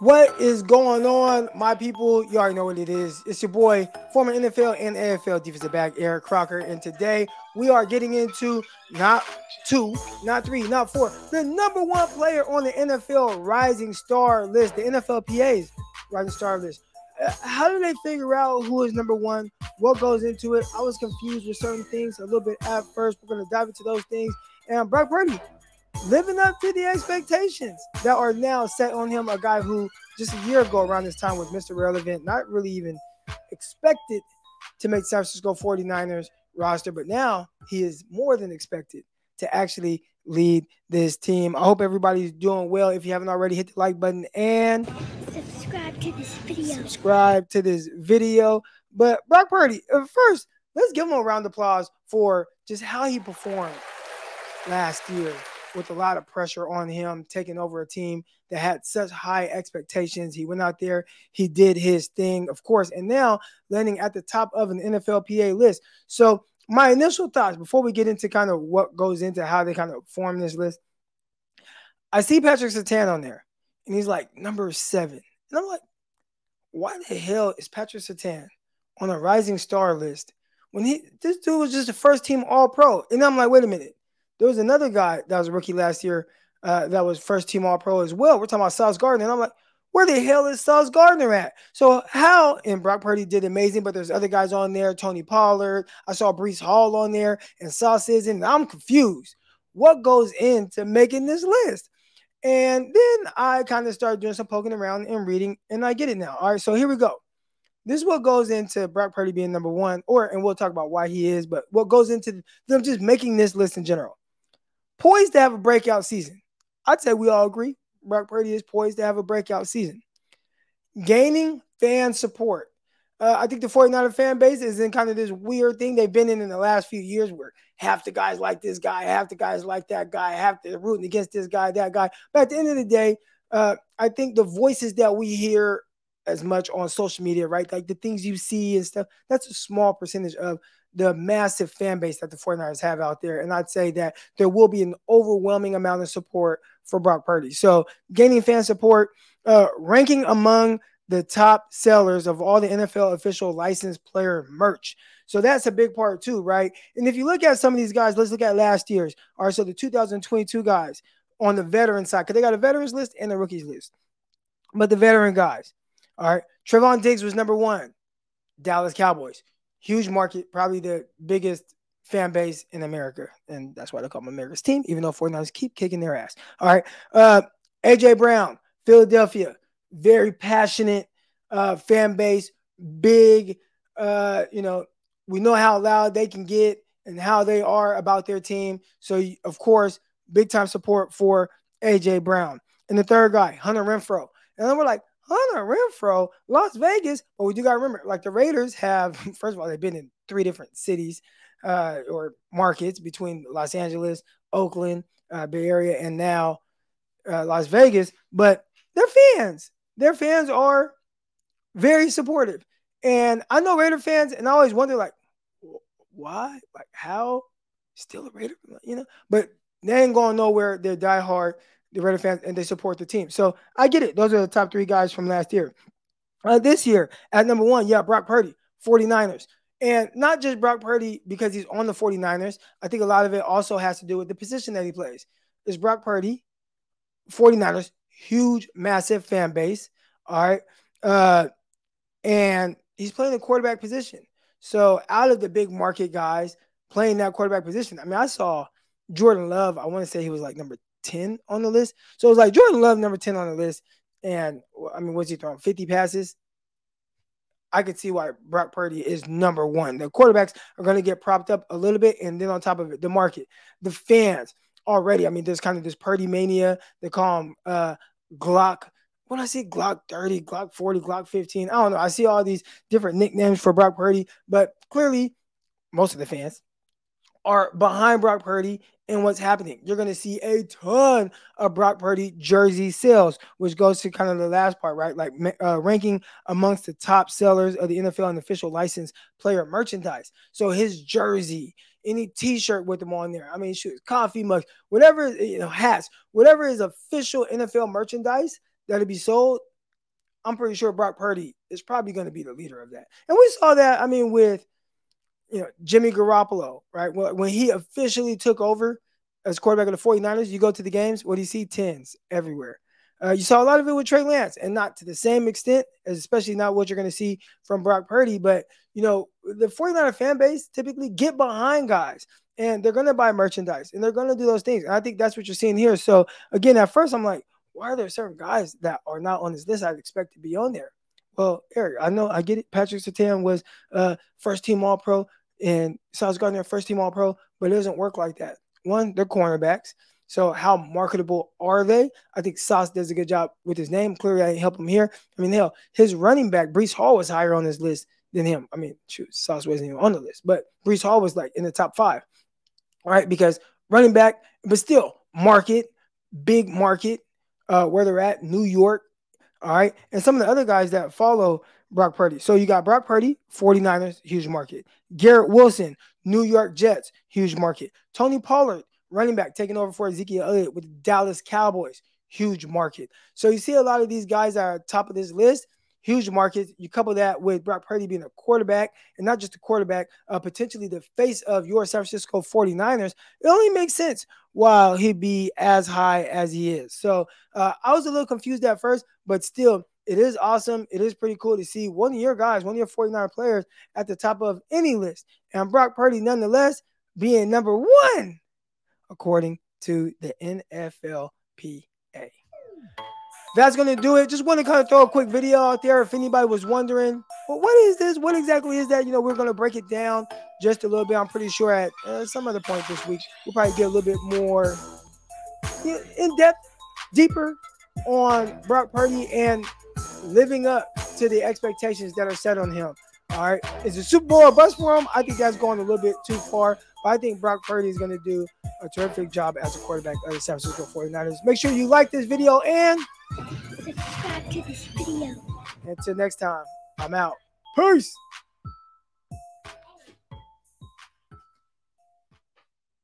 What is going on, my people? You already know what it is. It's your boy, former NFL and AFL defensive back Eric Crocker. And today we are getting into not two, not three, not four, the number one player on the NFL Rising Star list, the NFLPA's Rising Star list. Uh, how do they figure out who is number one? What goes into it? I was confused with certain things a little bit at first. We're going to dive into those things. And Brock Purdy, living up to the expectations that are now set on him. A guy who just a year ago around this time was Mr. Irrelevant, not really even expected to make San Francisco 49ers roster, but now he is more than expected to actually lead this team. I hope everybody's doing well. If you haven't already, hit the like button and subscribe to this video. Subscribe to this video. But Brock Purdy, uh, first, let's give him a round of applause for just how he performed last year with a lot of pressure on him, taking over a team that had such high expectations. He went out there, he did his thing, of course, and now landing at the top of an NFLPA list. So, my initial thoughts before we get into kind of what goes into how they kind of form this list, I see Patrick Surtain on there, and he's like number seven. And I'm like, why the hell is Patrick Surtain on a rising star list when he this dude was just a first team all pro? And I'm like, wait a minute. There was another guy that was a rookie last year uh, that was first team All Pro as well. We're talking about Sauce Gardner. And I'm like, where the hell is Sauce Gardner at? So how and Brock Purdy did amazing, but there's other guys on there, Tony Pollard. I saw Breece Hall on there, and Sauce is in. I'm confused. What goes into making this list? And then I kind of started doing some poking around and reading, and I get it now. All right, so here we go. This is what goes into Brock Purdy being number one, or and we'll talk about why he is, but what goes into them just making this list in general poised to have a breakout season. I'd say we all agree Brock Purdy is poised to have a breakout season. Gaining fan support. Uh, I think the 49er fan base is in kind of this weird thing they've been in in the last few years where half the guys like this guy, half the guys like that guy, half the rooting against this guy, that guy. But at the end of the day, uh, I think the voices that we hear as much on social media, right? Like the things you see and stuff, that's a small percentage of the massive fan base that the 49ers have out there. And I'd say that there will be an overwhelming amount of support for Brock Purdy. So gaining fan support, uh, ranking among the top sellers of all the NFL official licensed player merch. So that's a big part too, right? And if you look at some of these guys, let's look at last year's. All right, so the 2022 guys on the veteran side, because they got a veterans list and a rookies list. But the veteran guys, all right, Trevon Diggs was number one, Dallas Cowboys huge market, probably the biggest fan base in America. And that's why they call them America's team, even though 49ers keep kicking their ass. All right. Uh, AJ Brown, Philadelphia, very passionate uh, fan base, big, uh, you know, we know how loud they can get and how they are about their team. So, of course, big time support for AJ Brown. And the third guy, Hunter Renfrow. And then we're like, Hunter Renfrow, Las Vegas. But we do got to remember, like the Raiders have, first of all, they've been in three different cities uh, or markets between Los Angeles, Oakland, uh, Bay Area, and now uh, Las Vegas. But their fans, their fans are very supportive. And I know Raider fans, and I always wonder, like, why? Like, how? Still a Raider, you know? But they ain't going nowhere. They're diehard the Raider fans, and they support the team. So I get it. Those are the top three guys from last year. Uh, this year, at number one, yeah, Brock Purdy, 49ers. And not just Brock Purdy because he's on the 49ers. I think a lot of it also has to do with the position that he plays. Is Brock Purdy, 49ers, huge, massive fan base. All right. Uh, and he's playing the quarterback position. So out of the big market guys playing that quarterback position, I mean, I saw Jordan Love. I want to say he was like number 10 on the list. So it was like Jordan Love, number 10 on the list. And I mean, what's he throwing? 50 passes? I could see why Brock Purdy is number one. The quarterbacks are going to get propped up a little bit. And then on top of it, the market, the fans already. I mean, there's kind of this Purdy mania. They call him uh, Glock. When I see Glock 30, Glock 40, Glock 15, I don't know. I see all these different nicknames for Brock Purdy, but clearly, most of the fans are behind Brock Purdy and what's happening. You're going to see a ton of Brock Purdy jersey sales, which goes to kind of the last part, right? Like uh, ranking amongst the top sellers of the NFL and official license player merchandise. So his jersey, any T-shirt with him on there. I mean, shoot, coffee mugs, whatever you know, hats, whatever is official NFL merchandise that'll be sold. I'm pretty sure Brock Purdy is probably going to be the leader of that. And we saw that, I mean, with you know Jimmy Garoppolo, right? When he officially took over as quarterback of the 49ers, you go to the games, what do you see? Tens everywhere. Uh, you saw a lot of it with Trey Lance, and not to the same extent, especially not what you're going to see from Brock Purdy. But, you know, the 49er fan base typically get behind guys and they're going to buy merchandise and they're going to do those things. And I think that's what you're seeing here. So, again, at first, I'm like, why are there certain guys that are not on this list I'd expect to be on there? Well, Eric, I know I get it. Patrick Surtain was uh, first team All Pro and Sauce Gardner first team All Pro, but it doesn't work like that. One, they're cornerbacks. So how marketable are they? I think Sauce does a good job with his name. Clearly, I help him here. I mean, hell, his running back, Breece Hall, was higher on this list than him. I mean, shoot, Sauce wasn't even on the list, but Breece Hall was like in the top five. All right, because running back, but still market, big market, uh, where they're at, New York. All right. And some of the other guys that follow Brock Purdy. So you got Brock Purdy, 49ers, huge market. Garrett Wilson, New York Jets, huge market. Tony Pollard, running back taking over for Ezekiel Elliott with Dallas Cowboys, huge market. So you see a lot of these guys are top of this list, huge market. You couple that with Brock Purdy being a quarterback and not just a quarterback, uh, potentially the face of your San Francisco 49ers, it only makes sense while he be as high as he is. So uh, I was a little confused at first, but still, it is awesome. It is pretty cool to see one of your guys, one of your 49 players at the top of any list. And Brock Purdy, nonetheless, being number one according to the NFLPA. That's to do it. Just want to kind of throw a quick video out there if anybody was wondering, well, what is this? What exactly is that? You know, we're to break it down just a little bit. I'm pretty sure at uh, some other point this week, we'll probably get a little bit more in depth, deeper on Brock Purdy and living up to the expectations that are set on him. All right. Is the Super Bowl a bust for him? I think that's going a little bit too far. But I think Brock Purdy is going to do a terrific job as a quarterback of the San Francisco 49ers. Make sure you like this video and subscribe to this video. Until next time, I'm out. Peace.